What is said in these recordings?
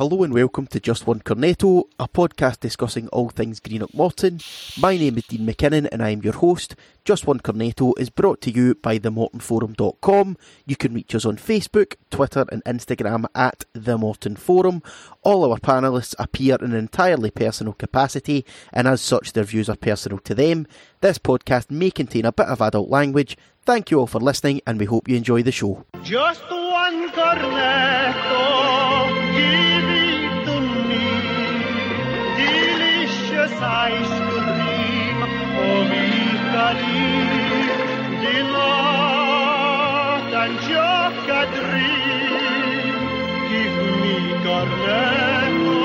Hello and welcome to Just One Cornetto, a podcast discussing all things Greenock Morton. My name is Dean McKinnon and I am your host. Just One Cornetto is brought to you by themortonforum.com. You can reach us on Facebook, Twitter and Instagram at The Morton Forum. All our panellists appear in an entirely personal capacity and as such their views are personal to them. This podcast may contain a bit of adult language. Thank you all for listening and we hope you enjoy the show. Just one cornetto, Delicious ice cream of Italy. Delight and just a dream. Give me cornetto,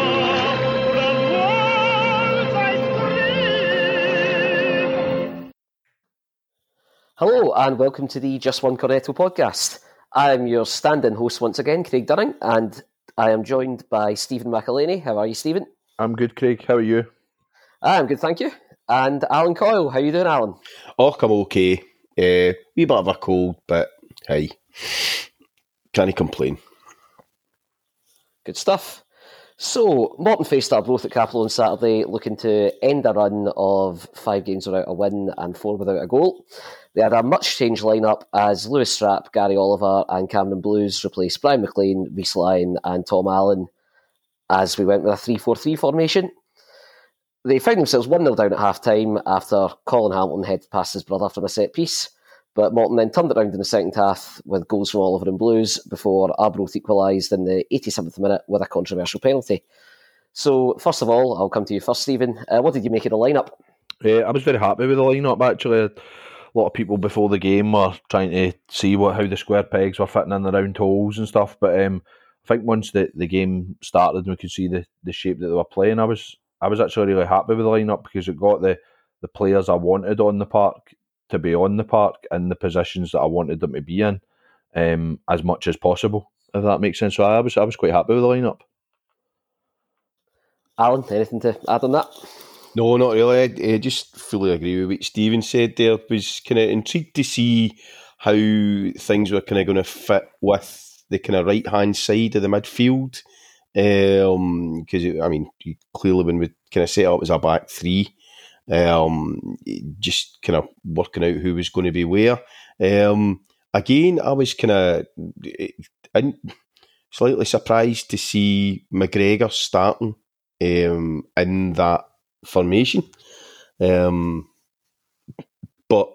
the world's ice cream. Hello and welcome to the Just One Cornetto podcast. I am your stand-in host once again, Craig Dunning, and I am joined by Stephen McElhaney. How are you, Stephen? I'm good, Craig. How are you? I'm good, thank you. And Alan Coyle, how you doing, Alan? Oh, I'm okay. Uh, wee bit of a cold, but hey, can't complain. Good stuff. So, Morton faced Arbroath at Cappielow on Saturday, looking to end a run of five games without a win and four without a goal. They had a much changed lineup as Lewis Strapp, Gary Oliver, and Cameron Blues replaced Brian McLean, Reece Lyon, and Tom Allen as we went with a 3 4 3 formation. They found themselves 1 0 down at half time after Colin Hamilton headed past his brother from a set piece. But Morton then turned it around in the second half with goals from Oliver and Blues before Arbroath equalised in the 87th minute with a controversial penalty. So, first of all, I'll come to you first, Stephen. Uh, what did you make of the lineup? Uh, I was very happy with the lineup. Actually, a lot of people before the game were trying to see what how the square pegs were fitting in the round holes and stuff. But um, I think once the, the game started and we could see the, the shape that they were playing, I was I was actually really happy with the lineup because it got the, the players I wanted on the park to be on the park in the positions that I wanted them to be in, um, as much as possible. If that makes sense. So I was I was quite happy with the lineup. Alan, anything to add on that? No, not really. I, I just fully agree with what Stephen said there. Was kind of intrigued to see how things were kind of going to fit with the kind of right hand side of the midfield. Because, I mean, clearly when we kind of set up as a back three, um, just kind of working out who was going to be where. Um, again, I was kind of slightly surprised to see McGregor starting um, in that formation. Um, but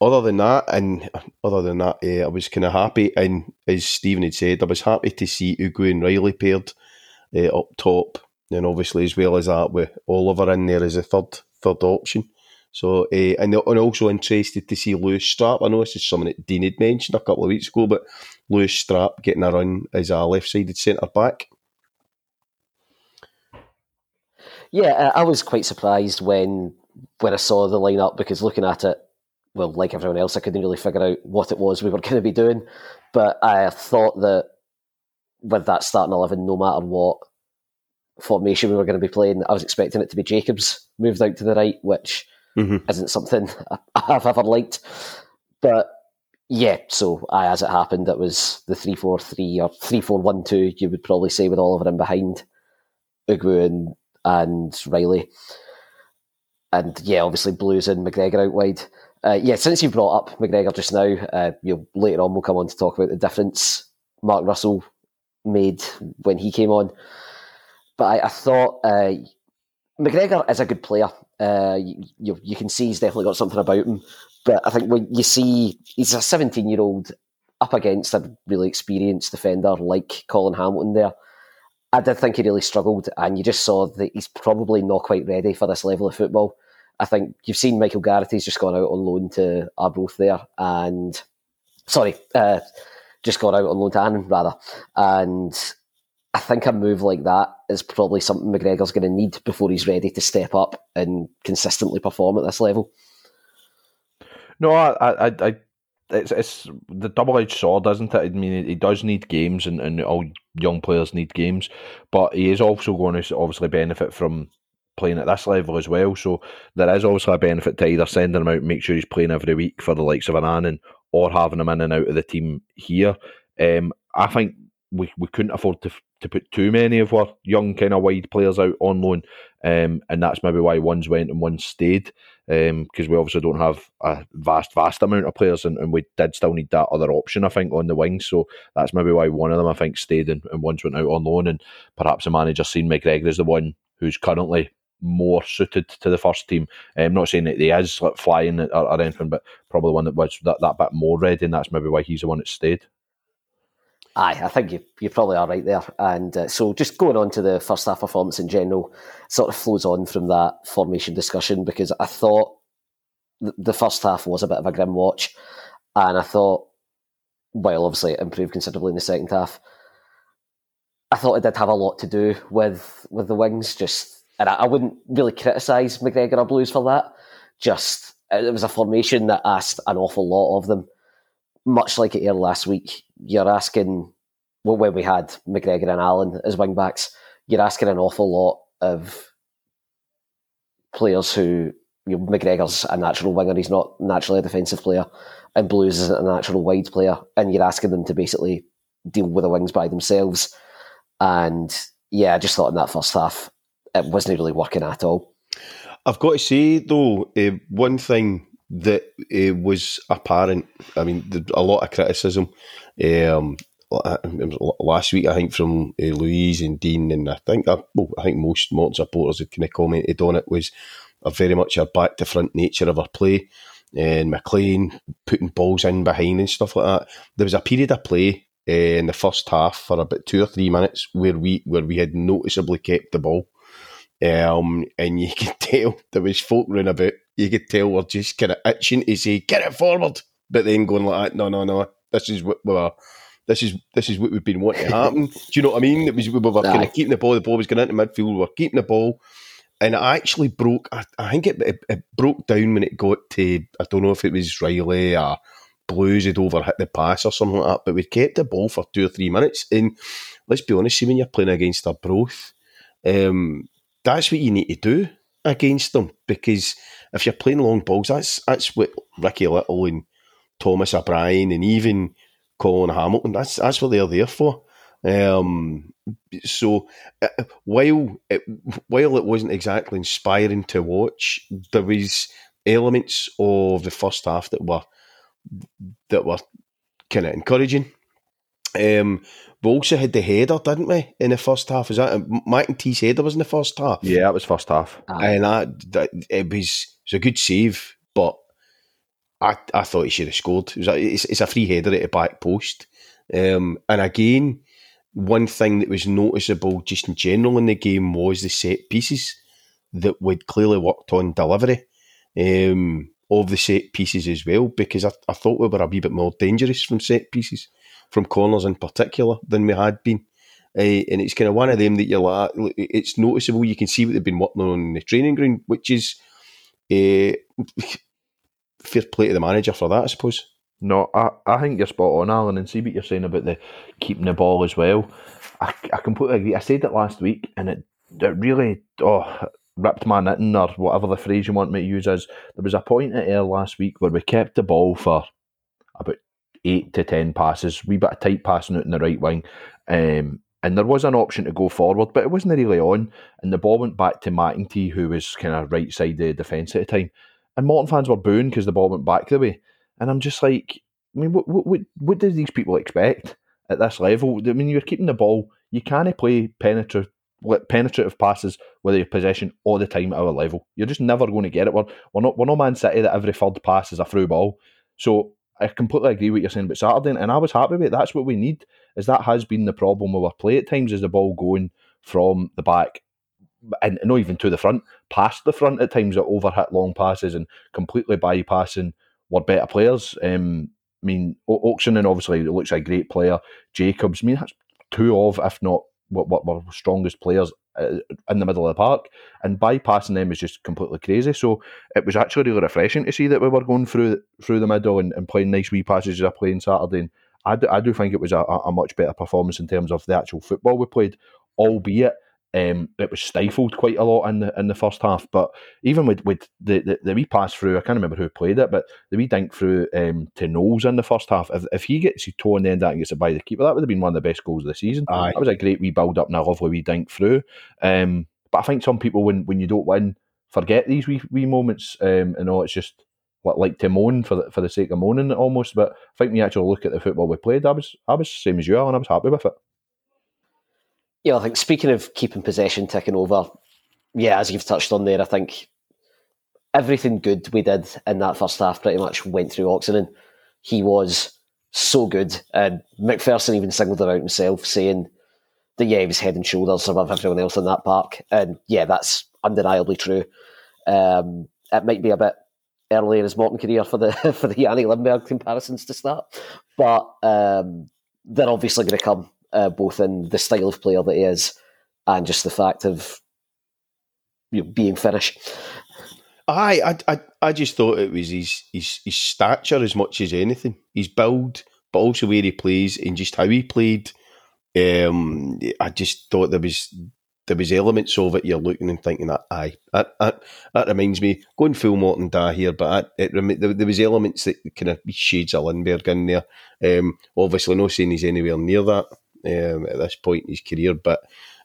other than that, and other than that, uh, I was kind of happy. And as Stephen had said, I was happy to see Ugwu and Riley paired uh, up top, and obviously as well as that with Oliver in there as a third third option. So uh, and and also interested to see Lewis Strapp. I know this is something that Dean had mentioned a couple of weeks ago, but Lewis Strapp getting a run as a left sided centre back. Yeah, I was quite surprised when when I saw the lineup because looking at it, well, like everyone else, I couldn't really figure out what it was we were going to be doing. But I thought that with that starting eleven, no matter what formation we were going to be playing, I was expecting it to be Jacobs moved out to the right, which Mhm. isn't something I've ever liked. But yeah, so aye, as it happened, it was the three four three or three four one two. You would probably say with Oliver in behind, Ugwu and and Riley, and yeah, obviously Blues and McGregor out wide. Uh, yeah, since you brought up McGregor just now, uh, you later on we'll come on to talk about the difference Mark Russell made when he came on. But I, I thought uh, McGregor is a good player. Uh, you, you, you can see he's definitely got something about him. But I think when you see he's a 17 year old up against a really experienced defender like Colin Hamilton there, I did think he really struggled. And you just saw that he's probably not quite ready for this level of football. I think you've seen Michael Garrity's just gone out on loan to Arbroath there, and sorry, uh, just gone out on loan to Annan rather, and I think a move like that is probably something McGregor's going to need before he's ready to step up and consistently perform at this level. No, I, I, I, it's it's the double edged sword, isn't it? I mean, he does need games, and, and all young players need games, but he is also going to obviously benefit from playing at this level as well. So there is also a benefit to either sending him out make sure he's playing every week for the likes of an Annan or having him in and out of the team here. Um, I think we, we couldn't afford to to put too many of our young kind of wide players out on loan, um, and that's maybe why one's went and one stayed because um, we obviously don't have a vast vast amount of players, and, and we did still need that other option I think on the wing. So that's maybe why one of them I think stayed and, and one's went out on loan, and perhaps the manager seen McGregor as the one who's currently more suited to the first team. I'm um, not saying that he is like flying or, or anything, but probably one that was that, that bit more ready, and that's maybe why he's the one that stayed. Aye, I think you, you probably are right there. And uh, so just going on to the first half performance in general, sort of flows on from that formation discussion because I thought th- the first half was a bit of a grim watch. And I thought, well, obviously it improved considerably in the second half. I thought it did have a lot to do with with the wings. Just and I, I wouldn't really criticise McGregor or Blues for that. Just it was a formation that asked an awful lot of them much like it here last week, you're asking, well, when we had McGregor and Allen as wing backs, you're asking an awful lot of players who, you know, McGregor's a natural winger, he's not naturally a defensive player, and Blues isn't a natural wide player, and you're asking them to basically deal with the wings by themselves. And yeah, I just thought in that first half, it wasn't really working at all. I've got to say, though, uh, one thing that uh, was apparent. I mean, a lot of criticism. Um, last week, I think from uh, Louise and Dean, and I think uh, well, I think most Morton supporters had kind of commented on it was a very much a back to front nature of our play. And McLean putting balls in behind and stuff like that. There was a period of play uh, in the first half for about two or three minutes where we where we had noticeably kept the ball. Um, and you could tell there was folk running about you could tell we're just kind of itching to say, get it forward. But then going like, no, no, no, this is what we're, this is this is what we've been wanting to happen. Do you know what I mean? It was we were kind of keeping the ball. The ball was going into midfield. We were keeping the ball, and it actually broke. I, I think it, it, it, broke down when it got to. I don't know if it was Riley or Blues had overhit the pass or something like that. But we kept the ball for two or three minutes. And let's be honest, see when you're playing against Arbroath, um, that's what you need to do against them because if you're playing long balls, that's that's what Ricky Little and Thomas O'Brien and even Colin Hamilton, that's that's what they're there for. Um, so uh, while it, while it wasn't exactly inspiring to watch, there was elements of the first half that were that were kind of encouraging. Um, we also had the header, didn't we, in the first half? Is that McEntee's header was in the first half? Yeah, that was first half. And that, that it was it's a good save, but I, I thought he should have scored. It was a, it's, it's a free header at the back post. Um, and again, one thing that was noticeable just in general in the game was the set pieces that we'd clearly worked on delivery um, of the set pieces as well, because I, I thought we were a wee bit more dangerous from set pieces, from corners in particular, than we had been. Uh, and it's kind of one of them that you're like, it's noticeable. You can see what they've been working on in the training ground, which is uh, fair play to the manager for that, I suppose. No, I, I think you're spot on, Alan, and see what you're saying about the keeping the ball as well. I, I completely agree. I said it last week, and it, it really oh ripped my knitting or whatever the phrase you want me to use is. There was a point at air last week where we kept the ball for about eight to ten passes, wee bit of tight passing out in the right wing, um, and there was an option to go forward, but it wasn't really on. And the ball went back to McEntee, who was kind of right side of the defence at the time. And Morton fans were booing because the ball went back the way. And I'm just like, I mean, what, what, what do these people expect at this level? I mean, you're keeping the ball. You can't play penetrative, penetrative passes with your possession all the time at our level. You're just never going to get it. We're, we're, not, we're not Man City that every third pass is a through ball. So I completely agree with what you're saying about Saturday, and I was happy with it. That's what we need is that has been the problem with our play at times is the ball going from the back and not even to the front, past the front at times that overhit long passes and completely bypassing were better players. Um, I mean, Oakeshott obviously looks like a great player. Jacobs, I mean, that's two of, if not what, what were strongest players uh, in the middle of the park, and bypassing them is just completely crazy. So it was actually really refreshing to see that we were going through through the middle and, and playing nice wee passes as I played Saturday. And I do, I do think it was a, a much better performance in terms of the actual football we played, albeit um, it was stifled quite a lot in the in the first half. But even with, with the, the, the wee pass through, I can't remember who played it, but the wee dink through um, to Knowles in the first half. If, if he gets his toe in the end that and gets it by the keeper, that would have been one of the best goals of the season. Aye. That was a great wee build up and a lovely wee dink through. Um, but I think some people, when, when you don't win, forget these wee, wee moments. Um, and all it's just what like to moan for the, for the sake of moaning almost. But I think when you actually look at the football we played, I was I was same as you are, and I was happy with it. Yeah, I think speaking of keeping possession ticking over, yeah, as you've touched on there, I think everything good we did in that first half pretty much went through Oksanen. He was so good, and McPherson even singled it out himself, saying that yeah, he was head and shoulders above everyone else in that park, and yeah, that's undeniably true. Um, it might be a bit early in his Morton career for the for the Janne Lindberg comparisons to start, but um, they're obviously going to come uh, both in the style of player that he is and just the fact of you know, being Finnish. I, I, I just thought it was his, his his stature as much as anything. His build, but also where he plays and just how he played. Um, I just thought there was there was elements of it you're looking and thinking that aye that that, that reminds me going full Morton Da here, but it, there, there was elements that kind of shades of Lindberg in there. Um, obviously, no saying he's anywhere near that um, at this point in his career, but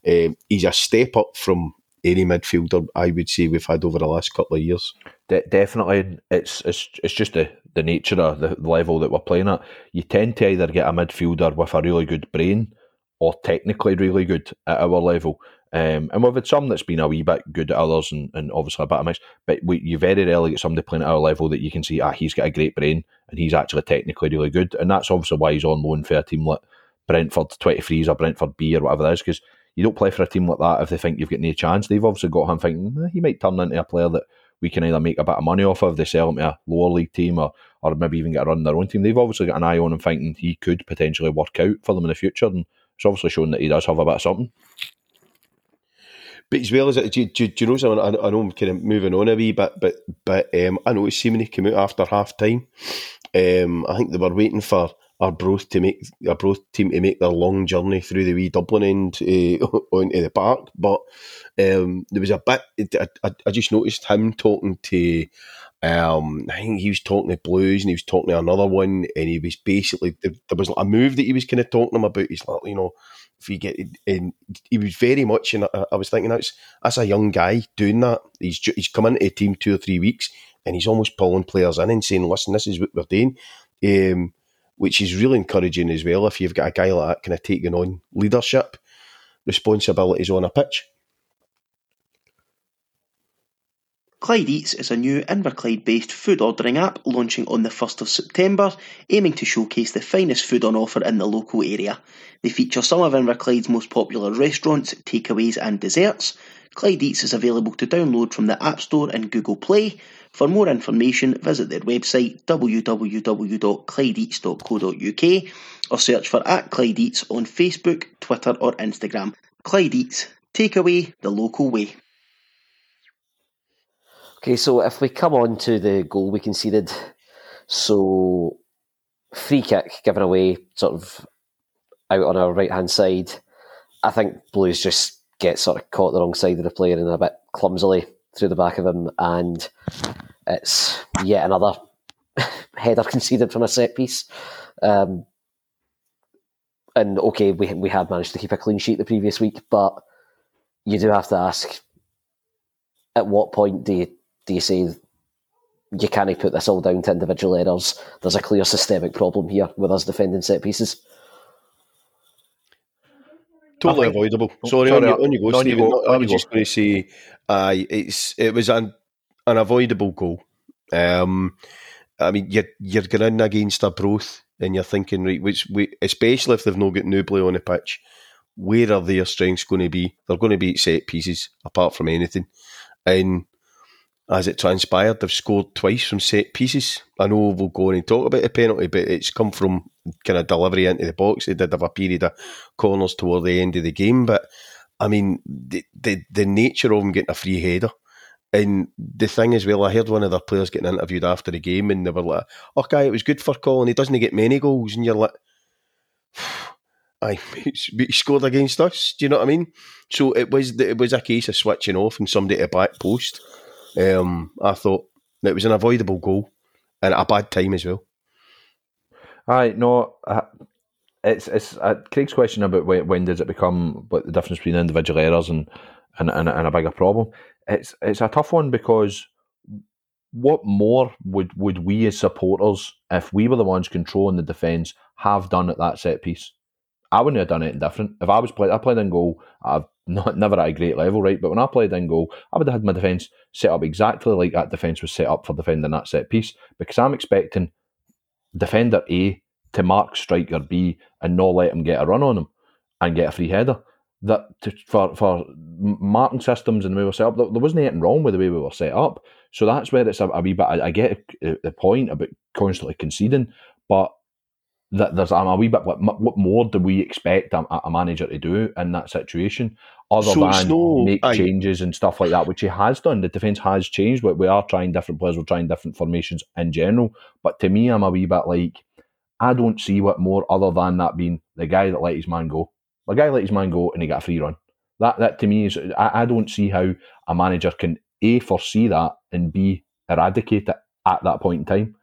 um, he's a step up from any midfielder I would say we've had over the last couple of years. De- definitely, it's it's it's just the, the nature of the level that we're playing at. You tend to either get a midfielder with a really good brain or technically really good at our level. Um, and we've had some that's been a wee bit good at others, and, and obviously a bit of mix. But we, you very rarely get somebody playing at our level that you can see, ah, he's got a great brain and he's actually technically really good. And that's obviously why he's on loan for a team like Brentford 23s or Brentford B or whatever it is, because you don't play for a team like that if they think you've got no chance. They've obviously got him thinking eh, he might turn into a player that we can either make a bit of money off of, they sell him to a lower league team or, or maybe even get a run their own team. They've obviously got an eye on him thinking he could potentially work out for them in the future. And it's obviously shown that he does have a bit of something. But as well as it, do, do, do you know something? I, I know I'm kind of moving on a wee bit, but but um, I noticed Seaman came out after half time. Um, I think they were waiting for Arbroath to make our Arbroath team to make their long journey through the wee Dublin end uh, onto the park. But um, there was a bit. I, I, I just noticed him talking to. Um, I think he was talking to Blues and he was talking to another one, and he was basically there was a move that he was kind of talking to him about. He's like, you know, if you get, and he was very much. And I, I was thinking that's that's a young guy doing that. He's he's come into a team two or three weeks, and he's almost pulling players in and saying, "Listen, this is what we're doing." Um, which is really encouraging as well if you've got a guy like that kind of taking on leadership responsibilities on a pitch. Clyde Eats is a new Inverclyde based food ordering app launching on the 1st of September, aiming to showcase the finest food on offer in the local area. They feature some of Inverclyde's most popular restaurants, takeaways, and desserts. Clyde Eats is available to download from the App Store and Google Play. For more information, visit their website www.clydeeats.co.uk or search for at Clyde Eats on Facebook, Twitter, or Instagram. Clyde Eats, take away the local way. Okay, so if we come on to the goal we conceded, so free kick given away, sort of out on our right hand side. I think Blues just get sort of caught the wrong side of the player and a bit clumsily through the back of him, and it's yet another header conceded from a set piece. Um, and okay, we we had managed to keep a clean sheet the previous week, but you do have to ask: at what point do you do you say you can't put this all down to individual errors? There's a clear systemic problem here with us defending set pieces. Totally think- avoidable. Sorry, sorry, on, you, on you go, on you go, No, I was just going to say, aye, it's it was an an avoidable goal. Um, I mean, you're you're going against Arbroath, and you're thinking, right, which we, especially if they've not got Nubly on the pitch, where are their strengths going to be? They're going to be set pieces, apart from anything. And as it transpired, they've scored twice from set pieces. I know we'll go on and talk about the penalty, but it's come from kind of delivery into the box. They did have a period of corners toward the end of the game, but I mean, the the, the nature of them getting a free header. And the thing as well, I heard one of their players getting interviewed after the game, and they were like, oh, "Okay, it was good for Colin. He doesn't get many goals." And you're like, I he scored against us. Do you know what I mean? So it was it was a case of switching off and somebody to back post. Um, I thought it was an avoidable goal and a bad time as well. Aye, no, uh, it's it's uh, Craig's question about when, when does it become what the difference between individual errors and and, and and a bigger problem. It's it's a tough one because what more would would we as supporters, if we were the ones controlling the defence, have done at that set piece? I wouldn't have done it different. If I was played, I played in goal. I've not never at a great level, right? But when I played in goal, I would have had my defence set up exactly like that defence was set up for defending that set piece because I'm expecting defender A to mark striker B and not let him get a run on him and get a free header. That to, for for marking systems and the way we were set up, there, there wasn't anything wrong with the way we were set up. So that's where it's a, a wee bit. I, I get the point about constantly conceding, but that there's I'm a wee bit. What, what more do we expect a, a, manager to do in that situation, other so than no, make I, changes and stuff like that, which he has done. The defence has changed. We are trying different players. We're trying different formations in general. But to me, I'm a wee bit like I don't see what more other than that being the guy that let his man go. The guy let his man go and he got a free run. That that to me is I, I don't see how a manager can a foresee that and b eradicate it at that point in time.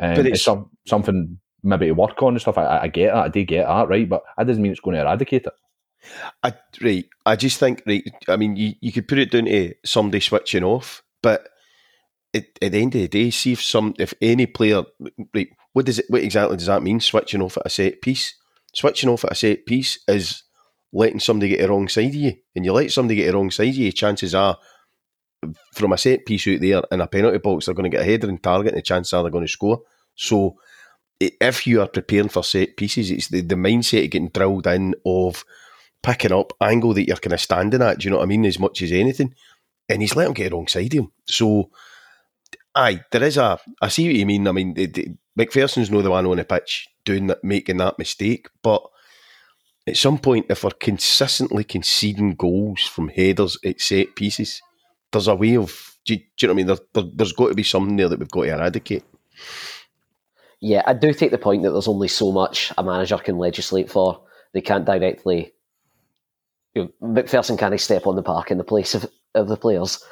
Um, but it's, it's some, something maybe to work on and stuff. I, I get that, I do get that, right? But that doesn't mean it's going to eradicate it. I, right, I just think right. I mean, you, you could put it down to somebody switching off, but at, at the end of the day, see if some if any player right, what does it? What exactly does that mean? Switching off at a set piece. Switching off at a set piece is letting somebody get the wrong side of you, and you let somebody get the wrong side of you. Chances are, from a set piece out there in a penalty box, they're going to get a header and target, and the chances are they're going to score. So, if you are preparing for set pieces, it's the, the mindset of getting drilled in of picking up angle that you're kind of standing at. Do you know what I mean? As much as anything, and he's let him get the wrong side of him. So, aye, there is a. I see what you mean. I mean, McPherson's no the one on the pitch doing that, making that mistake. But at some point, if we're consistently conceding goals from headers at set pieces, there's a way of. Do you, do you know what I mean? There, there, there's got to be something there that we've got to eradicate. Yeah, I do take the point that there's only so much a manager can legislate for. They can't directly. You know, McPherson can't step on the park in the place of, of the players.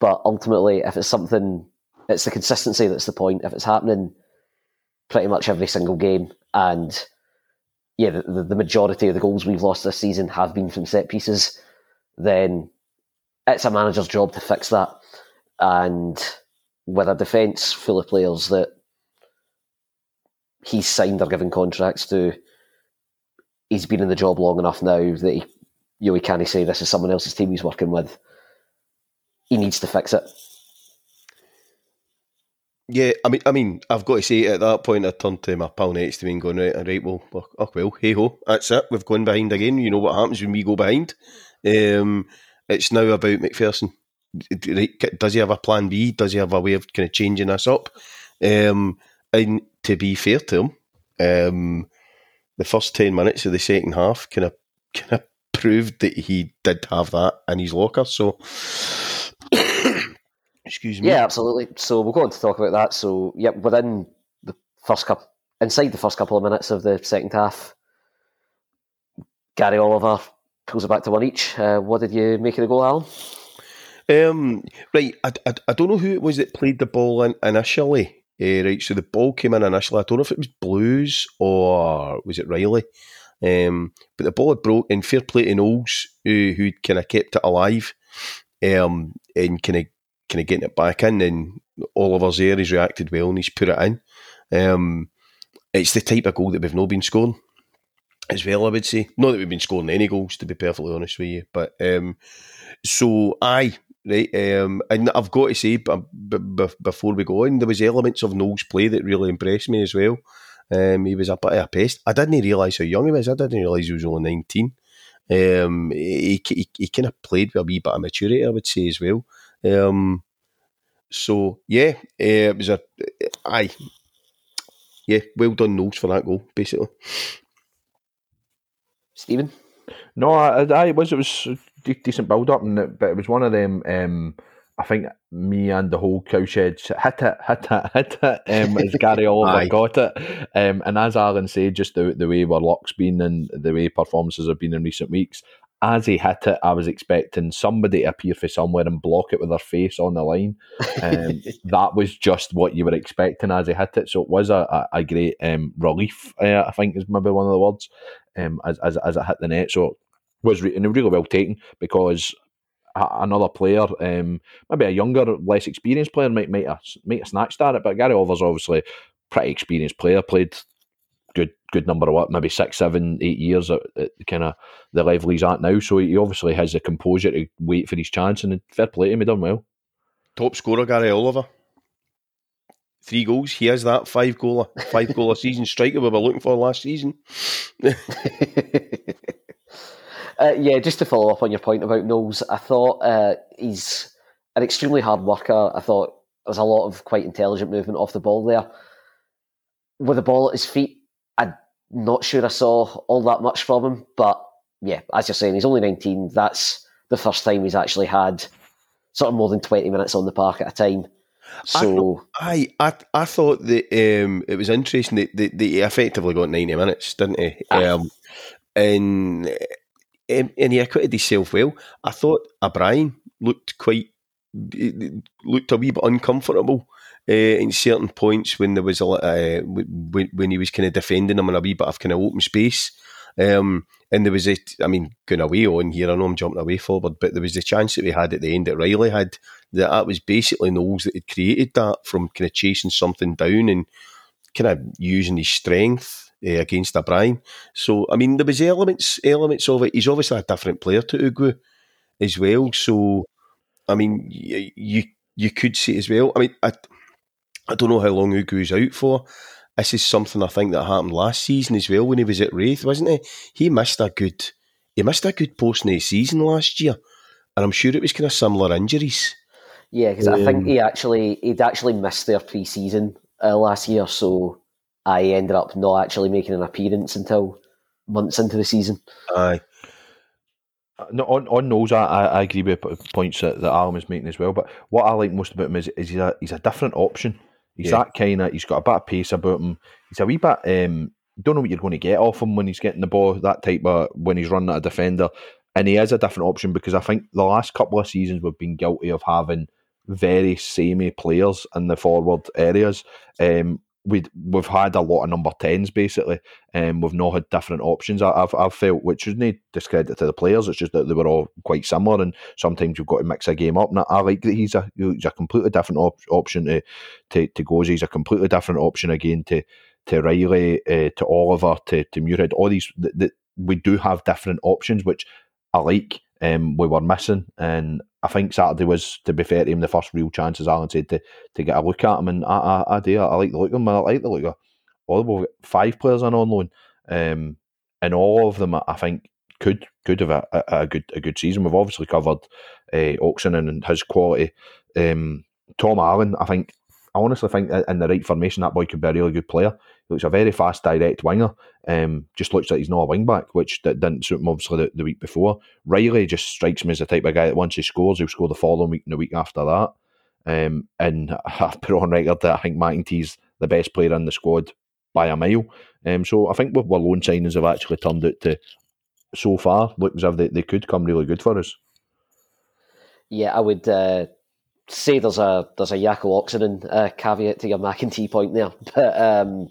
But ultimately, if it's something, it's the consistency that's the point. If it's happening pretty much every single game. And yeah, the, the majority of the goals we've lost this season have been from set pieces. Then it's a manager's job to fix that. And with a defence full of players that he's signed or given contracts to, he's been in the job long enough now that he, you know, he can't say this is someone else's team he's working with. He needs to fix it. Yeah, I mean, I mean, I've got to say at that point, I turned to my pal next to me and going, right, well, oh, well, hey ho, that's it. We've gone behind again. You know what happens when we go behind. Um, it's now about McPherson. Does he have a plan B? Does he have a way of kind of changing us up? Um, and to be fair to him, um, the first ten minutes of the second half kind of kind of proved that he did have that in his locker. So Excuse me. Yeah, absolutely. So we'll go on to talk about that. So, yep, within the first couple, inside the first couple of minutes of the second half, Gary Oliver pulls it back to one each. Uh, what did you make of the goal, Alan? Um, right, I, I, I, don't know who it was that played the ball in initially. Uh, right, so the ball came in initially. I don't know if it was Blues or was it Riley. Um, but the ball had broke in fair play to Knowles, who, who'd kind of kept it alive um, and kind of kind of getting it back in, and Oliver's there. He's reacted well and he's put it in. Um, it's the type of goal that we've not been scoring as well. I would say not that we've been scoring any goals, to be perfectly honest with you. But um, so aye, right. Um, and I've got to say, b- b- before we go on, there was elements of Knowles' play that really impressed me as well. Um, he was a bit of a pest. I didn't realise how young he was. I didn't realise he was only nineteen. Um, he, he, he kind of played with a wee bit of maturity, I would say as well. Um, so yeah, uh, it was a aye, yeah, well done, Knowles for that goal, basically. Stephen, no, I, I was it was a decent build up, and but it was one of them. Um, I think me and the whole cowshed hit it, hit it, hit it, um, as Gary Oliver got it. Um, and as Alan said, just the, the way our luck's been and the way performances have been in recent weeks, as he hit it, I was expecting somebody to appear for somewhere and block it with their face on the line. Um, that was just what you were expecting as he hit it. So it was a, a, a great um, relief, uh, I think is maybe one of the words, um, as, as, as it hit the net. So it was re- really well taken because a- another player, um, maybe a younger, less experienced player, might might have, might have snatched at it. But Gary Oliver's obviously pretty experienced player, played good good number of what, maybe six, seven, eight years at, at kind of the level he's at now. So he obviously has the composure to wait for his chance, and fair play to him, he done well. Top scorer Gary Oliver. Three goals. He is that five goal five goal a season striker we were looking for last season. Uh, yeah, just to follow up on your point about Knowles, I thought uh, he's an extremely hard worker. I thought there was a lot of quite intelligent movement off the ball there. With the ball at his feet, I'm not sure I saw all that much from him. But yeah, as you're saying, he's only 19. That's the first time he's actually had sort of more than 20 minutes on the park at a time. So I I I thought that um, it was interesting that, that, that he effectively got ninety minutes, didn't he? Um, and um, and he acquitted himself well. I thought O'Brien looked quite looked a wee bit uncomfortable uh, in certain points when there was a uh, when when he was kind of defending him in a wee bit of kind of open space. Um, and there was a, I mean, going away on here. I know I'm jumping away forward, but there was the chance that we had at the end that Riley had that that was basically Knowles that had created that from kind of chasing something down and kind of using his strength uh, against O'Brien. So I mean, there was elements elements of it. He's obviously a different player to Ugwu as well. So I mean, you you, you could see as well. I mean, I I don't know how long Ugwu's out for. This is something I think that happened last season as well when he was at Raith, wasn't he? He missed a good he missed a good portion of the season last year, and I'm sure it was kind of similar injuries. Yeah, because I Um, think he actually he'd actually missed their pre-season uh, last year, so I ended up not actually making an appearance until months into the season. Aye, No, on on those, I, I agree with points that, that Alan was making as well. But what I like most about him is, is he's a he's a different option. He's Yeah. that kind of. He's got a bit of pace about him. He's a wee bit. Um, don't know what you're going to get off him when he's getting the ball. That type of when he's running at a defender, and he is a different option because I think the last couple of seasons we've been guilty of having very samey players in the forward areas. Um, we we've had a lot of number tens basically, and we've not had different options. I, I've I've felt, which is no discredit to the players. It's just that they were all quite similar, and sometimes you've got to mix a game up. And I, I like that he's a he's a completely different op- option to to to Gozie. He's a completely different option again to to Riley, uh, to Oliver, to to Muirhead. All these that that we do have different options, which I like. Um, we were missing, and I think Saturday was, to be fair to him, the first real chance, as Alan said, to, to get a look at him. And I, I, I do, I like the look of him. I like the look of Oliver. We've five players on on loan, um, and all of them, I think, could could have a, a, a good a good season. We've obviously covered uh, Oxen and his quality. Um, Tom Allen, I think, I honestly think in the right formation, that boy could be a really good player. Looks a very fast, direct winger. Um, just looks like he's not a wing back, which that didn't suit him obviously the, the week before. Riley just strikes me as the type of guy that once he scores, he'll score the following week and the week after that. Um, and I've put on record that I think McIntyre's the best player in the squad by a mile. Um, so I think with our loan signings have actually turned out to so far look as if they, they could come really good for us. Yeah, I would uh, say there's a there's a Jaakko Oksanen uh, caveat to your McIntyre point there, but um,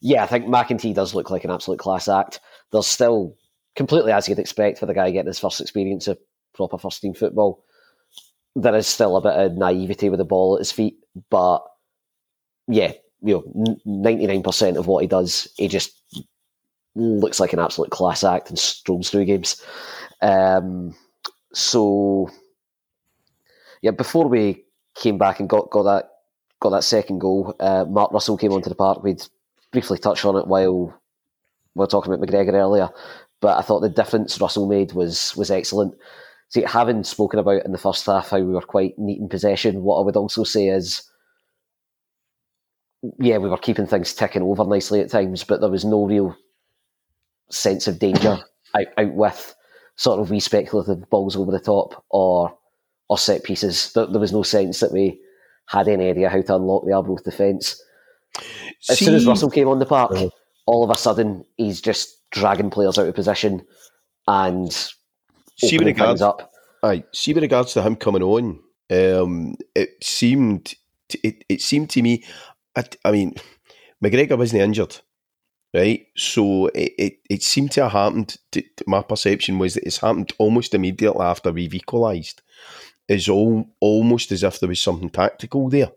yeah, I think McEntee does look like an absolute class act. There's still completely as you'd expect for the guy getting his first experience of proper first team football. There is still a bit of naivety with the ball at his feet, but yeah, you know, ninety nine percent of what he does, he just looks like an absolute class act and strolls through games. Um, so yeah, before we came back and got, got that got that second goal, uh, Mark Russell came onto the park. We'd briefly touched on it while we were talking about McGregor earlier, but I thought the difference Russell made was was excellent. See, having spoken about in the first half how we were quite neat in possession, what I would also say is, yeah, we were keeping things ticking over nicely at times, but there was no real sense of danger out, out with sort of wee speculative balls over the top or or set pieces. There, there was no sense that we had any idea how to unlock the Arbroath defence. As soon as Russell came on the park, Uh-huh. all of a sudden he's just dragging players out of position and See with opening regards, things up. aye, see with regards to him coming on, um, it seemed t- it, it seemed to me, I, I mean, McGregor wasn't injured, right? So it, it, it seemed to have happened. To, to- my perception was that it's happened almost immediately after we've equalised. It's all almost as if there was something tactical there,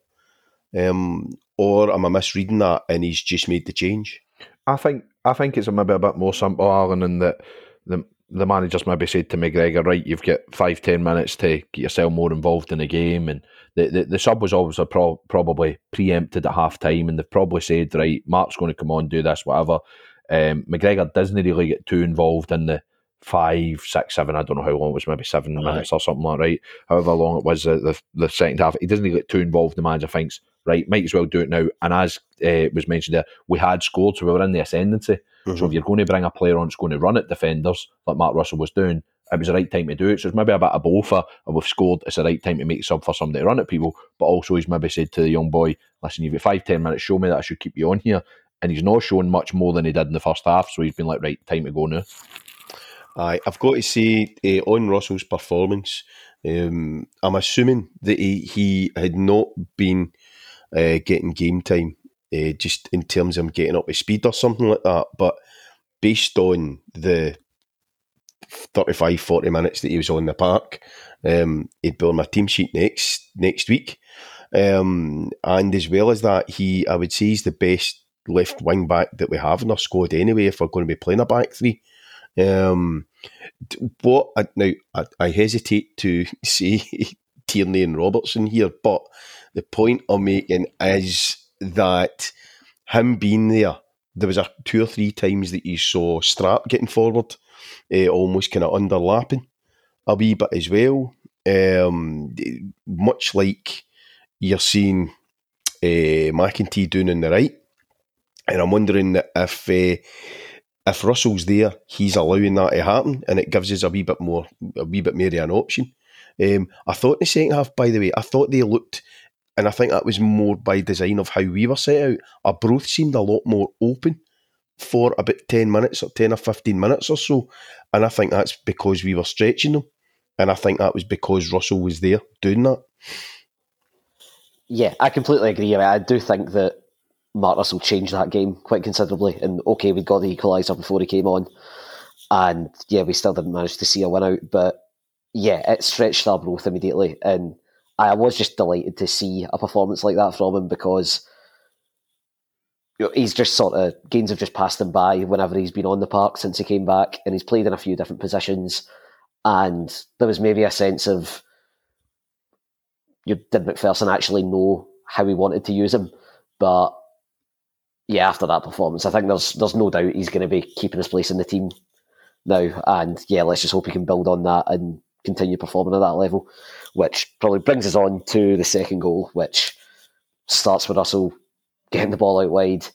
um, or am I misreading that? And he's just made the change. I think I think it's maybe a bit more simple, Alan, in that the the managers maybe said to McGregor, right, you've got five ten minutes to get yourself more involved in the game, and the the, the sub was obviously pro- probably preempted at half time, and they've probably said, right, Mark's going to come on, do this, whatever. Um, McGregor doesn't really get too involved in the five, six, seven. I don't know how long it was, maybe seven Aye. minutes or something like right. However long it was uh, the the second half, he doesn't really get too involved. The manager thinks, right, might as well do it now. And as uh, was mentioned there, we had scored, so we were in the ascendancy. So if you're going to bring a player on that's going to run at defenders, like Mark Russell was doing, it was the right time to do it. So it's maybe a bit of both. uh, and we've scored, it's the right time to make a sub for somebody to run at people. But also, he's maybe said to the young boy, listen, you've got five, ten minutes, show me that I should keep you on here. And he's not shown much more than he did in the first half. So he's been like, right, time to go now. Aye, I've got to say uh, on Russell's performance, um, I'm assuming that he, he had not been uh, getting game time, uh, just in terms of him getting up to speed or something like that. But based on the 35, 40 minutes that he was on the park, um, he'd be on my team sheet next next week. Um, and as well as that, he I would say he's the best left wing back that we have in our squad anyway. If we're going to be playing a back three. Um, what I, now I, I hesitate to say Tierney and Robertson here, but the point I'm making is that him being there, there was a two or three times that you saw Strapp getting forward, uh, almost kind of underlapping a wee bit as well. Um, much like you're seeing uh, McEntee doing on the right, and I'm wondering if. Uh, if Russell's there, he's allowing that to happen, and it gives us a wee bit more, a wee bit more of an option. Um, I thought in the second half, by the way, I thought they looked, and I think that was more by design of how we were set out. Arbroath seemed a lot more open for about ten minutes or ten or fifteen minutes or so, and I think that's because we were stretching them, and I think that was because Russell was there doing that. Yeah, I completely agree. I, mean, I do think that Mark Russell changed that game quite considerably. And okay, we got the equaliser before he came on, and yeah, we still didn't manage to see a win out. But yeah, it stretched Arbroath immediately, and I was just delighted to see a performance like that from him because you know, he's just sort of games have just passed him by whenever he's been on the park since he came back, and he's played in a few different positions, and there was maybe a sense of you did McPherson actually know how he wanted to use him, but yeah, after that performance, I think there's there's no doubt he's going to be keeping his place in the team now, and yeah, let's just hope he can build on that and continue performing at that level, which probably brings us on to the second goal, which starts with Russell getting the ball out wide,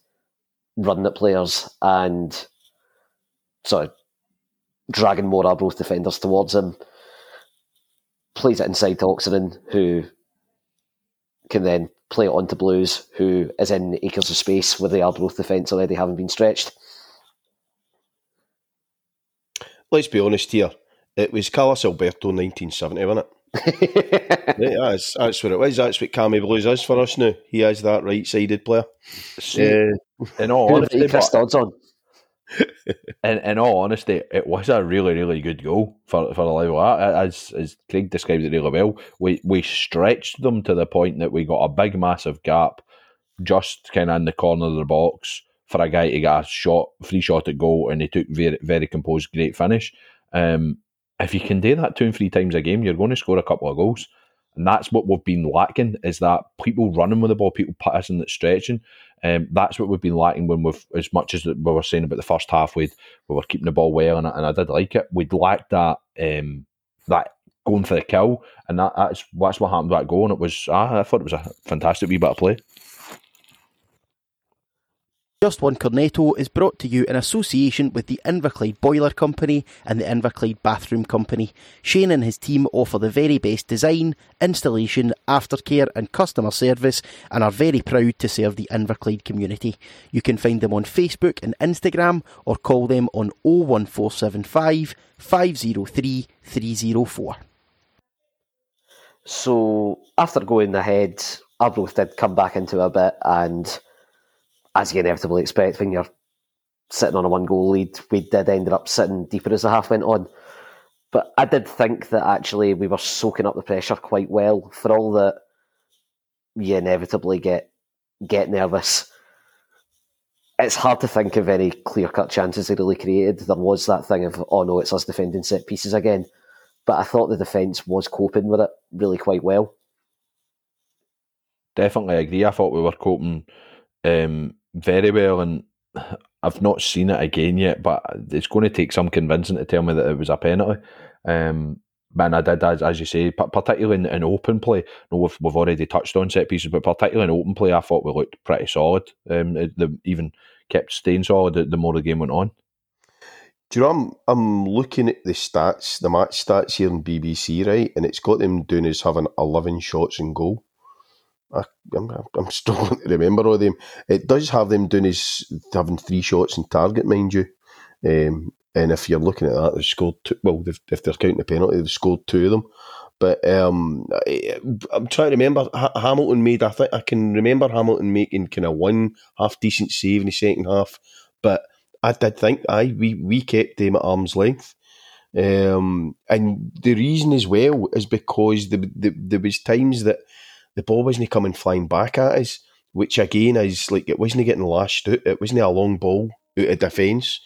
running at players, and sort of dragging more Arbroath defenders towards him. Plays it inside to Oksanen, who can then play it on to Blues, who is in acres of space with the Arbroath defence already having been stretched. Let's be honest here. It was Carlos Alberto 1970, wasn't it? yeah, that's, that's what it was. That's what Cammy Blues is for us now. He is that right sided player. See, Uh, in all honesty, put but- on? in, in all honesty, it was a really, really good goal for for the level. As as Craig described it really well, we we stretched them to the point that we got a big, massive gap just kind of in the corner of the box for a guy to get a shot, free shot at goal, and he took very, very composed, great finish. Um, if you can do that two and three times a game, you're going to score a couple of goals. And that's what we've been lacking is that people running with the ball, people passing that stretching. Um, that's what we've been lacking when we've, as much as we were saying about the first half, we'd, we were keeping the ball well, and, I- and I did like it. We'd lacked that um, that going for the kill, and that, that's that's what happened with that goal. And it was, ah, I thought it was a fantastic wee bit of play. Just One Cornetto is brought to you in association with the Inverclyde Boiler Company and the Inverclyde Bathroom Company. Shane and his team offer the very best design, installation, aftercare, and customer service and are very proud to serve the Inverclyde community. You can find them on Facebook and Instagram or call them on 01475 503 304. So after going ahead, Arbroath did come back into a bit, and as you inevitably expect when you're sitting on a one goal lead, we did end up sitting deeper as the half went on. But I did think that actually we were soaking up the pressure quite well for all that you inevitably get get nervous. It's hard to think of any clear cut chances they really created. There was that thing of, oh no, it's us defending set pieces again. But I thought the defence was coping with it really quite well. Definitely agree. I thought we were coping um, very well, and I've not seen it again yet. But it's going to take some convincing to tell me that it was a penalty. Um, man, I did, as, as you say, particularly in, in open play. No, we've, we've already touched on set pieces, but particularly in open play, I thought we looked pretty solid. Um, the, even kept staying solid the, the more the game went on. Do you know, I'm, I'm looking at the stats, the match stats here in BBC, right? And it's got them doing as having 11 shots in goal. I, am I'm, I'm struggling to remember all of them. It does have them doing as having three shots in target, mind you. Um, and if you're looking at that, they've scored two. Well, if they're counting the penalty, they've scored two of them. But um, I, am trying to remember. Hamilton made. I think I can remember Hamilton making kind of one half decent save in the second half. But I did think I we we kept them at arm's length. Um, and the reason as well is because the, the, there was times that the ball wasn't coming flying back at us, which again is like it wasn't getting lashed out. It wasn't a long ball out of defence.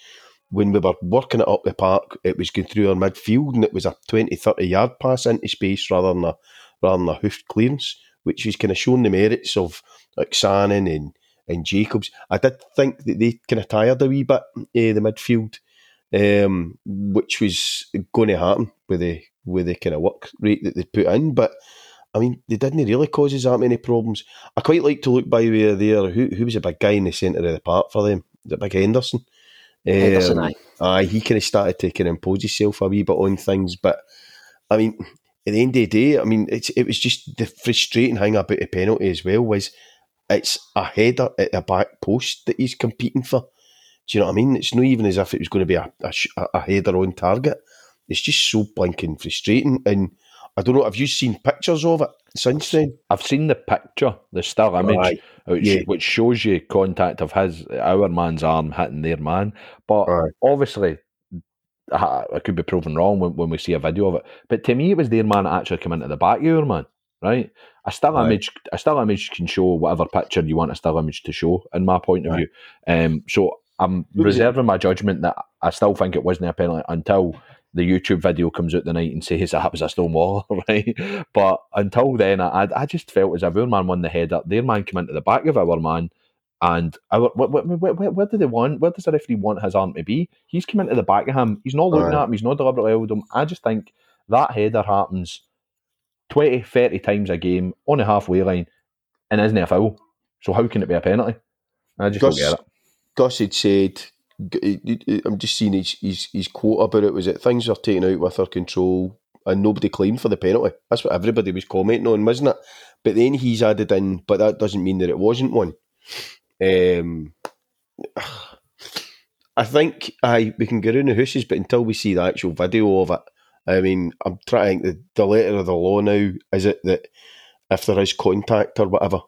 When we were working it up the park, it was going through our midfield and it was a 20, 30 yard pass into space rather than a rather than a hoofed clearance, which was kind of showing the merits of like Sannon and and Jacobs. I did think that they kind of tired a wee bit uh, the midfield, um, which was going to happen with the with the kind of work rate that they put in. But I mean, they didn't really cause us that many problems. I quite like to look by way of there. Who who was a big guy in the centre of the park for them? It Big Henderson? Henderson, um, aye. aye. He kind of started to kind of impose himself a wee bit on things, but I mean, at the end of the day, I mean, it's it was just the frustrating thing about the penalty as well was it's a header at the back post that he's competing for. Do you know what I mean? It's not even as if it was going to be a, a, a header on target. It's just so blinking frustrating. And I don't know, have you seen pictures of it since then? I've seen the picture, the still image, which, yeah. which shows you contact of his, our man's arm hitting their man. But obviously, I could be proven wrong when, when we see a video of it. But to me, it was their man actually coming into the back of your man right? A still right. image, a still image can show whatever picture you want a still image to show. In my point of right. view, um, so I'm reserving my judgment that I still think it wasn't a penalty until the YouTube video comes out the night and says ah, that was a stone wall, right? But until then, I, I just felt as if our man won the header, their man came into the back of our man, and our, where, where, where, where do they want? Where does the referee want his arm to be? He's come into the back of him. He's not looking right. at him. He's not deliberately held him. I just think that header happens 20, 30 times a game on the halfway line and isn't it a foul? So how can it be a penalty? I just Gus, don't get it. Gus had said, I'm just seeing his, his, his quote about it was that things are taken out with our control and nobody claimed for the penalty. That's what everybody was commenting on, wasn't it? But then he's added in, but that doesn't mean that it wasn't one. Um, I think I we can get in the hooses, but until we see the actual video of it, I mean, I'm trying the, the letter of the law now is it that if there is contact or whatever,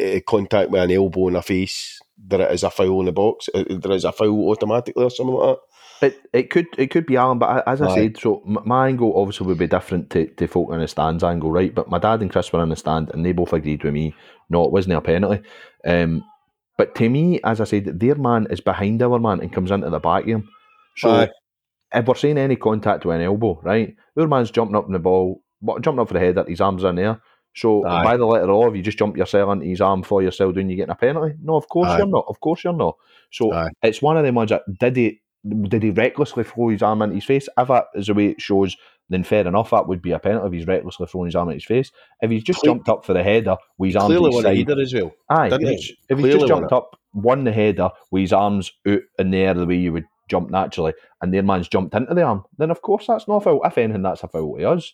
uh, contact with an elbow in a face, there is a foul in the box. Uh, there is a foul automatically or something like that. It, it could it could be Alan, but as I Aye. said, so my angle obviously would be different to, to folk in the stands angle, right? But my dad and Chris were in the stand, and they both agreed with me. No, it wasn't a penalty. Um, but to me, as I said, their man is behind our man and comes into the back of him. So Aye if we're seeing any contact with an elbow, right, our man's jumping up in the ball, jumping up for the header, his arm's are in there. So Aye. by the letter of, you just jump yourself into his arm for yourself, doing you getting a penalty? No, of course Aye. you're not. Of course you're not. So Aye. it's one of them ones that did he did he recklessly throw his arm into his face? If that is the way it shows, then fair enough, that would be a penalty if he's recklessly throwing his arm into his face. If he's just jumped up for the header with his arm Clearly side, either as well. Aye, if, if he's just jumped up won the header with his arms out in the air the way you would jump naturally, and their man's jumped into the arm, then of course that's not a foul. If anything, that's a foul to us.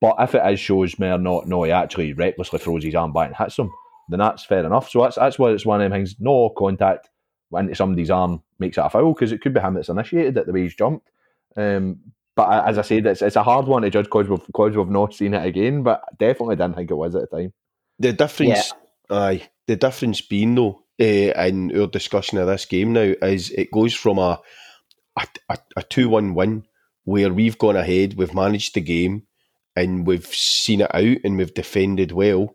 But if it is shows me or not, no, he actually recklessly throws his arm back and hits him, then that's fair enough. So that's that's why it's one of them things. No contact into somebody's arm makes it a foul because it could be him that's initiated it the way he's jumped. Um, but as I said, it's, it's a hard one to judge because we've, cause we've not seen it again. But definitely didn't think it was at the time. The difference, yeah. aye, the difference being though, uh, in our discussion of this game now is it goes from a a, a two one win where we've gone ahead, we've managed the game, and we've seen it out, and we've defended well,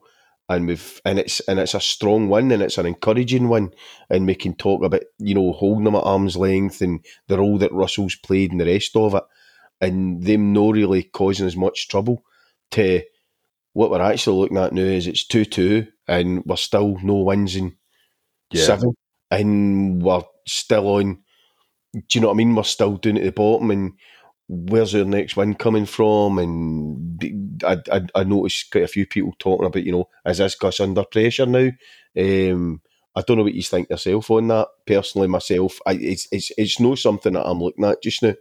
and we've and it's and it's a strong win, and it's an encouraging one, and we can talk about you know holding them at arm's length and the role that Russell's played and the rest of it and them no really causing as much trouble to what we're actually looking at now is it's 2 2 and we're still no wins in yeah. seven and we're still on. Do you know what I mean? We're still doing at the bottom and where's our next win coming from? And I, I, I noticed quite a few people talking about, you know, is this Gus under pressure now? Um, I don't know what you think yourself on that. Personally, myself, I, it's it's it's not something that I'm looking at just now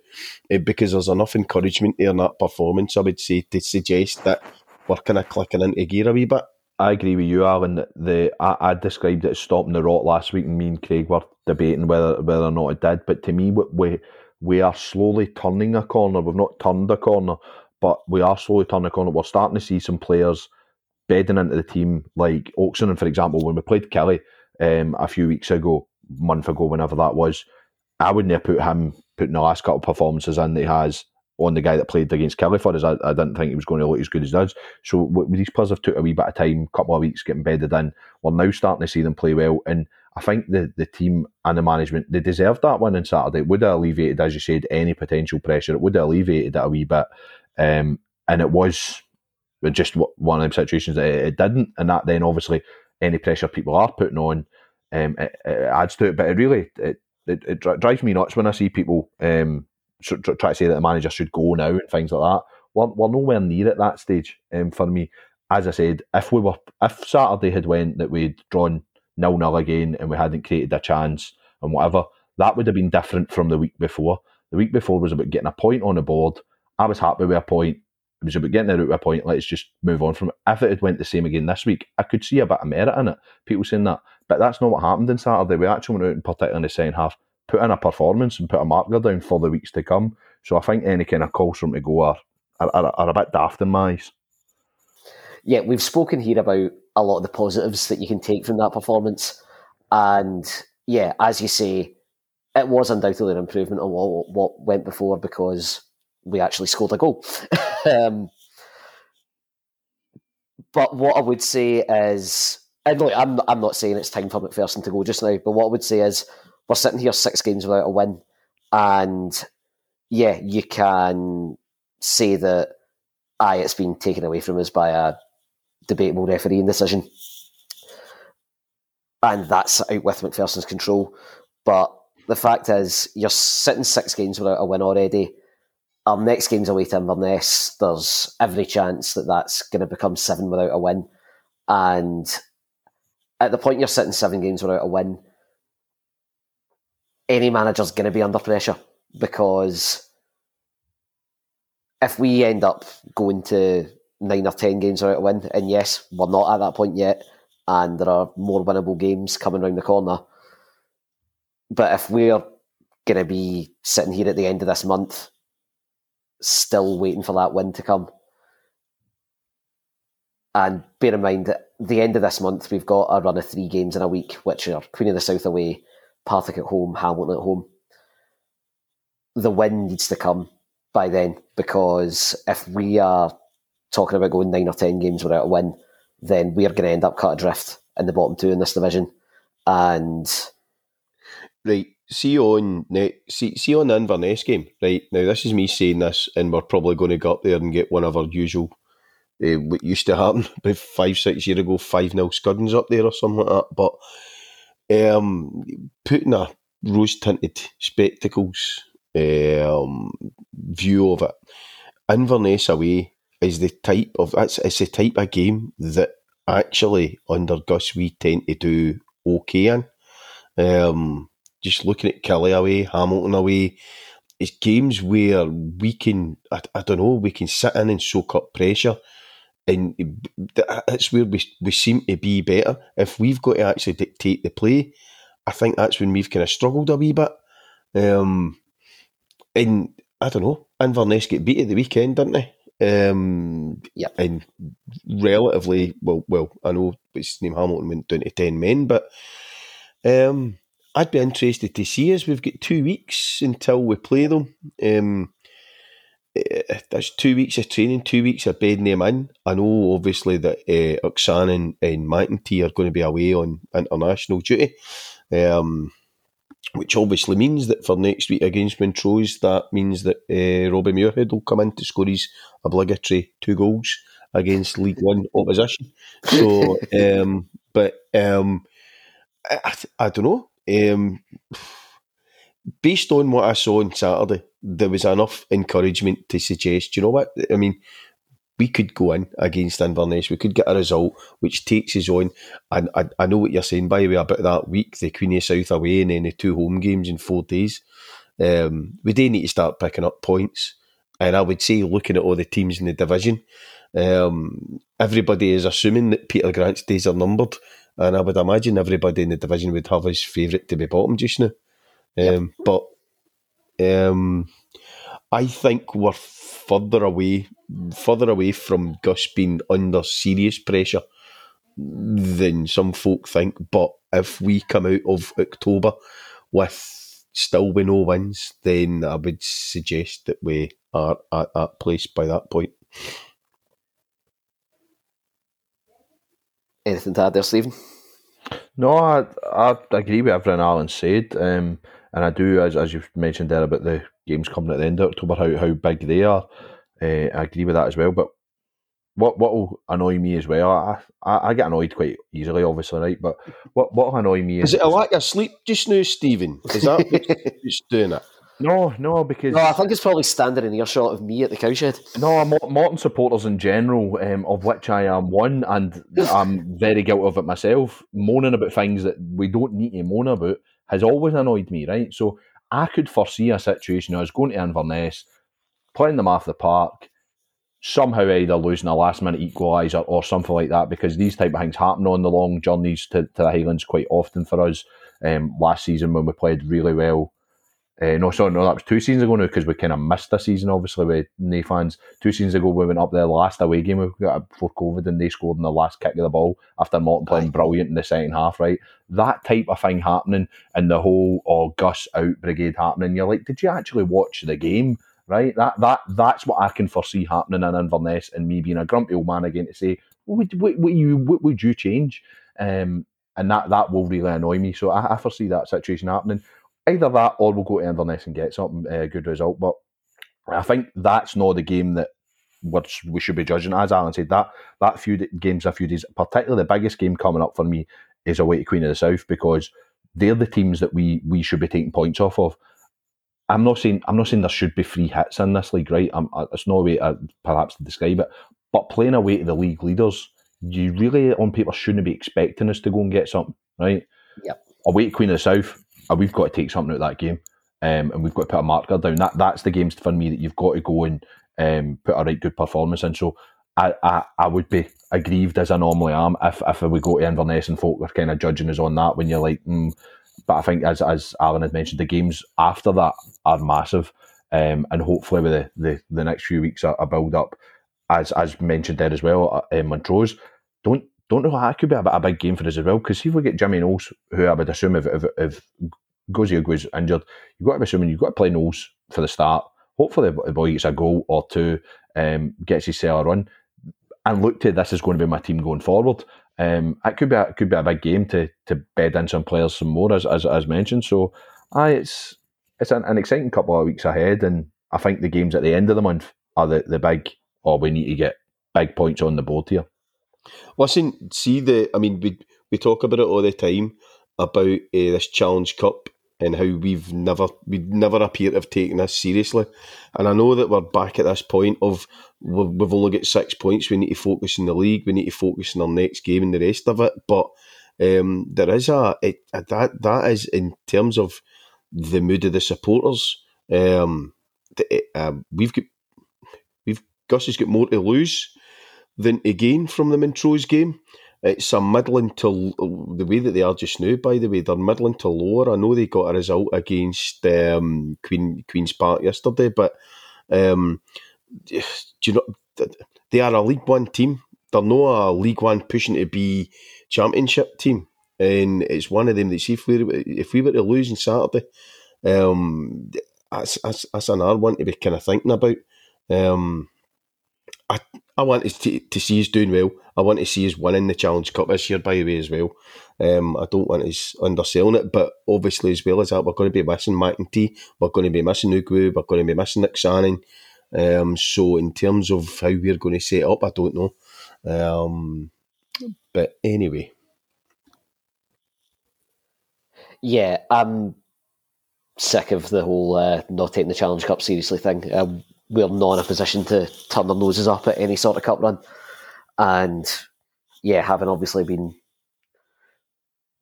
uh, because there's enough encouragement there in that performance. I would say to suggest that we're kind of clicking into gear a wee bit. I agree with you, Alan. The I, I, described it as stopping the rot last week, and me and Craig were debating whether whether or not it did. But to me, what we we are slowly turning a corner. We've not turned a corner, but we are slowly turning a corner. We're starting to see some players bedding into the team, like Oksanen, for example. When we played Killie, um, a few weeks ago, month ago, whenever that was. I wouldn't have put him putting the last couple performances in that he has on the guy that played against Killie for us. I, I didn't think he was going to look as good as he does. So these players have took a wee bit of time, a couple of weeks getting bedded in. We're now starting to see them play well, and I think the the team and the management they deserved that win on Saturday. It would have alleviated, as you said, any potential pressure. It would have alleviated it a wee bit, um, and it was just one of them situations that it, didn't, and that then obviously any pressure people are putting on um, it, it, adds to it. But it really it, it, it, drives me nuts when I see people um, try to say that the manager should go now and things like that. We're, we're nowhere near at that stage um, for me. As I said, if we were if Saturday had went that we'd drawn nil nil again and we hadn't created a chance and whatever, that would have been different from the week before. The week before was about getting a point on the board. I was happy with a point. It was about getting a point. Let's just move on from it. If it had went the same again this week, I could see a bit of merit in it. People saying that, but that's not what happened on Saturday. We actually went out in particular in the second half, put in a performance and put a marker down for the weeks to come. So I think any kind of calls from to go are, are, are, are a bit daft in my eyes. Yeah, we've spoken here about a lot of the positives that you can take from that performance. And yeah, as you say, it was undoubtedly an improvement on what, what went before because we actually scored a goal. um, but what I would say is and look, I'm I'm not saying it's time for McPherson to go just now, but what I would say is we're sitting here six games without a win, and yeah, you can say that aye, it's been taken away from us by a debatable refereeing decision, and that's out with McPherson's control. But the fact is, you're sitting six games without a win already. Our next game's away to Inverness. There's every chance that that's going to become seven without a win, and at the point you're sitting seven games without a win, any manager's going to be under pressure because if we end up going to nine or ten games out a win, and yes, we're not at that point yet, and there are more winnable games coming around the corner. But if we're going to be sitting here at the end of this month, still waiting for that win to come, and bear in mind that the end of this month, we've got a run of three games in a week, which are Queen of the South away, Partick at home, Hamilton at home. The win needs to come by then because if we are talking about going nine or ten games without a win, then we are going to end up cut adrift in the bottom two in this division. And right, see on see see on the Inverness game. Right now, this is me saying this, and we're probably going to go up there and get one of our usual uh, what used to happen about five, six years ago, 5 0 Scuddons up there or something like that. But um, putting a rose tinted spectacles um, view of it, Inverness away is the type of it's, it's the type of game that actually under Gus we tend to do okay in. Um, just looking at Killie away, Hamilton away, it's games where we can, I, I don't know, we can sit in and soak up pressure. And that's where we, we seem to be better. If we've got to actually dictate the play, I think that's when we've kind of struggled a wee bit. Um, and I don't know, Inverness get beat at the weekend, didn't they? Um, yeah. And relatively, well, well, I know it's name Hamilton went down to 10 men, but um, I'd be interested to see as we've got two weeks until we play them. Um, eh, that's two weeks of training, two weeks of bedding them in. I know obviously that uh, and, and McEntee are going to be away on international duty. Um, which obviously means that for next week against Montrose, that means that uh, Robbie Muirhead will come in to score his obligatory two goals against League One opposition. So, um, but um, I, I, don't know. Um, based on what I saw on Saturday, there was enough encouragement to suggest, you know what? I mean, we could go in against Inverness, we could get a result which takes us on. And I, I know what you're saying, by the way, about that week, the Queen of South away and then the two home games in four days. Um, we do need to start picking up points. And I would say, looking at all the teams in the division, um, everybody is assuming that Peter Grant's days are numbered. And I would imagine everybody in the division would have his favourite to be bottom just now. Um, yep. But um, I think we're further away, further away from Gus being under serious pressure than some folk think. But if we come out of October with still with no wins, then I would suggest that we are at that place by that point. Anything to add there, Stephen? No, I, I agree with everything Alan said. Um, and I do, as, as you've mentioned there about the games coming at the end of October, how, how big they are. Uh, I agree with that as well. But what what will annoy me as well? I, I, I get annoyed quite easily, obviously, right? But what what will annoy me is, is it a lack of sleep just now, Stephen? Is that what's doing it? No, no, because no, I think it's probably standing in earshot of me at the cowshed. No, Morton supporters in general, um, of which I am one, and I'm very guilty of it myself. Moaning about things that we don't need to moan about has always annoyed me, right? So I could foresee a situation. I was going to Inverness, playing them off the park, somehow either losing a last minute equaliser or something like that, because these type of things happen on the long journeys to, to the Highlands quite often for us. Um, last season when we played really well uh, no, sorry, no, that was two seasons ago now because we kind of missed a season, obviously, with no fans. Two seasons ago, we went up there last away game we got before COVID and they scored in the last kick of the ball after Morton playing brilliant in the second half, right? That type of thing happening and the whole oh, Gus out brigade happening. You're like, did you actually watch the game? Right? That that That's what I can foresee happening in Inverness and me being a grumpy old man again to say, what would, what, what you, what would you change? Um, and that, that will really annoy me. So I, I foresee that situation happening either that or we'll go to Inverness and get something a uh, good result. But I think that's not the game that we should be judging. As Alan said, that that few games, a few days, particularly the biggest game coming up for me is away to Queen of the South because they're the teams that we we should be taking points off of. I'm not saying I'm not saying there should be free hits in this league, right? I'm, it's no way perhaps to describe it, but playing away to the league leaders, you really on paper shouldn't be expecting us to go and get something, right? Yep. Away to Queen of the South, uh, we've got to take something out of that game, um, and we've got to put a marker down. That that's the games for me that you've got to go and um, put a right good performance in. So I, I, I would be aggrieved as I normally am if, if we go to Inverness and folk are kind of judging us on that when you're like, mm. But I think as as Alan had mentioned, the games after that are massive, um, and hopefully with the, the, the next few weeks a, a build up, as as mentioned there as well, uh, Montrose. Don't don't know how that could be a, a big game for us as well. Because if we get Jimmy Knowles, who I would assume if, if, if Gozie was injured, you've got to be assuming you've got to play Knowles for the start. Hopefully, the boy gets a goal or two, um, gets his cellar run, and look to this is going to be my team going forward. Um, it could be a, it could be a big game to to bed in some players some more as as, as mentioned. So, I it's it's an, an exciting couple of weeks ahead, and I think the games at the end of the month are the the big. Or oh, we need to get big points on the board here. Listen, see the. I mean, we we talk about it all the time about uh, this Challenge Cup and how we've never we never appear to have taken this seriously. And I know that we're back at this point of we've only got six points. We need to focus in the league. We need to focus on our next game and the rest of it. But um, there is a it, that that is in terms of the mood of the supporters. Um, um, we've got we've Gus has got more to lose than to gain from the Montrose game. It's a middling to the way that they are just now. By the way, they're middling to lower. I know they got a result against um, Queen Queens Park yesterday, but um, do you know they are a League One team. They're not a League One pushing to be Championship team, and it's one of them that see if we if we were to lose on Saturday, um, that's, that's that's another one to be kind of thinking about. Um, I I want to, to see us doing well. I want to see us winning the Challenge Cup this year, by the way, as well. Um, I don't want us underselling it, but obviously, as well as that, we're going to be missing McEntee, we're going to be missing Ugwu, we're going to be missing Nick Sanning. Um, so, in terms of how we're going to set up, I don't know. Um, but anyway. Yeah, I'm sick of the whole uh, not taking the Challenge Cup seriously thing. Um, we're not in a position to turn our noses up at any sort of cup run. And yeah, having obviously been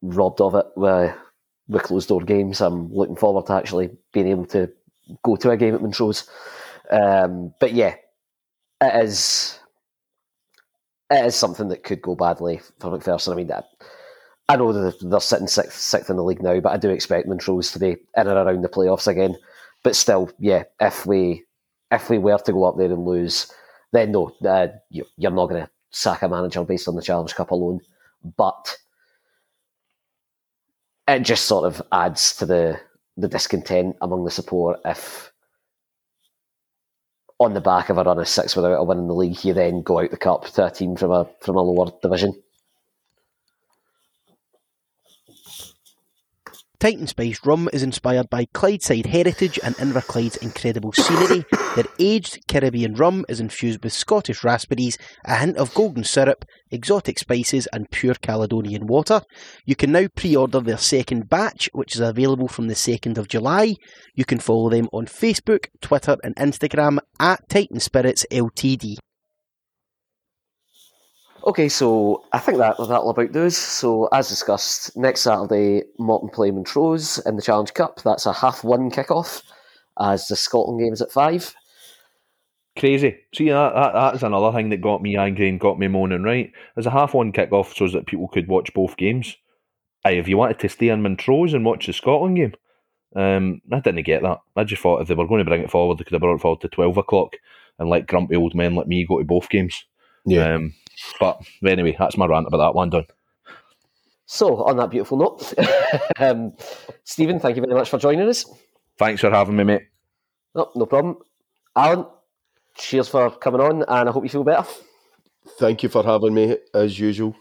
robbed of it with, with closed door games, I'm looking forward to actually being able to go to a game at Montrose. Um, but yeah, it is it is something that could go badly for McPherson. I mean, I know that they're sitting sixth, sixth in the league now, but I do expect Montrose to be in and around the playoffs again. But still, yeah, if we if we were to go up there and lose, then no, uh, you, are not going to sack a manager based on the Challenge Cup alone. But it just sort of adds to the the discontent among the support if on the back of a run of six without a win in the league, you then go out the cup to a team from a from a lower division. Titan Spice Rum is inspired by Clydeside heritage and Inverclyde's incredible scenery. Their aged Caribbean rum is infused with Scottish raspberries, a hint of golden syrup, exotic spices, and pure Caledonian water. You can now pre order their second batch, which is available from the 2nd of July. You can follow them on Facebook, Twitter, and Instagram at Titan Spirits Ltd. Okay, so I think that that'll about do us. So, as discussed, next Saturday, Morton play Montrose in the Challenge Cup. That's a half one kickoff, as the Scotland game is at five. Crazy. See, that, that that's another thing that got me angry and got me moaning, right? As a half one kickoff so that people could watch both games. Aye, if you wanted to stay in Montrose and watch the Scotland game, um, I didn't get that. I just thought if they were going to bring it forward, they could have brought it forward to 12 o'clock and let grumpy old men like me go to both games. Yeah. Um, but anyway, that's my rant about that one done. So, on that beautiful note, um, Stephen, thank you very much for joining us. Thanks for having me, mate. No, no problem. Alan, cheers for coming on, and I hope you feel better. Thank you for having me, as usual.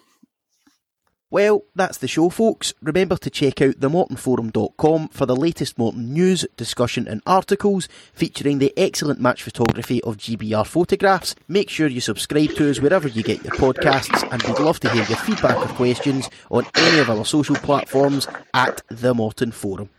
Well, that's the show, folks. Remember to check out themortonforum.com for the latest Morton news, discussion, and articles featuring the excellent match photography of GBR photographs. Make sure you subscribe to us wherever you get your podcasts, and we'd love to hear your feedback or questions on any of our social platforms at The Morton Forum.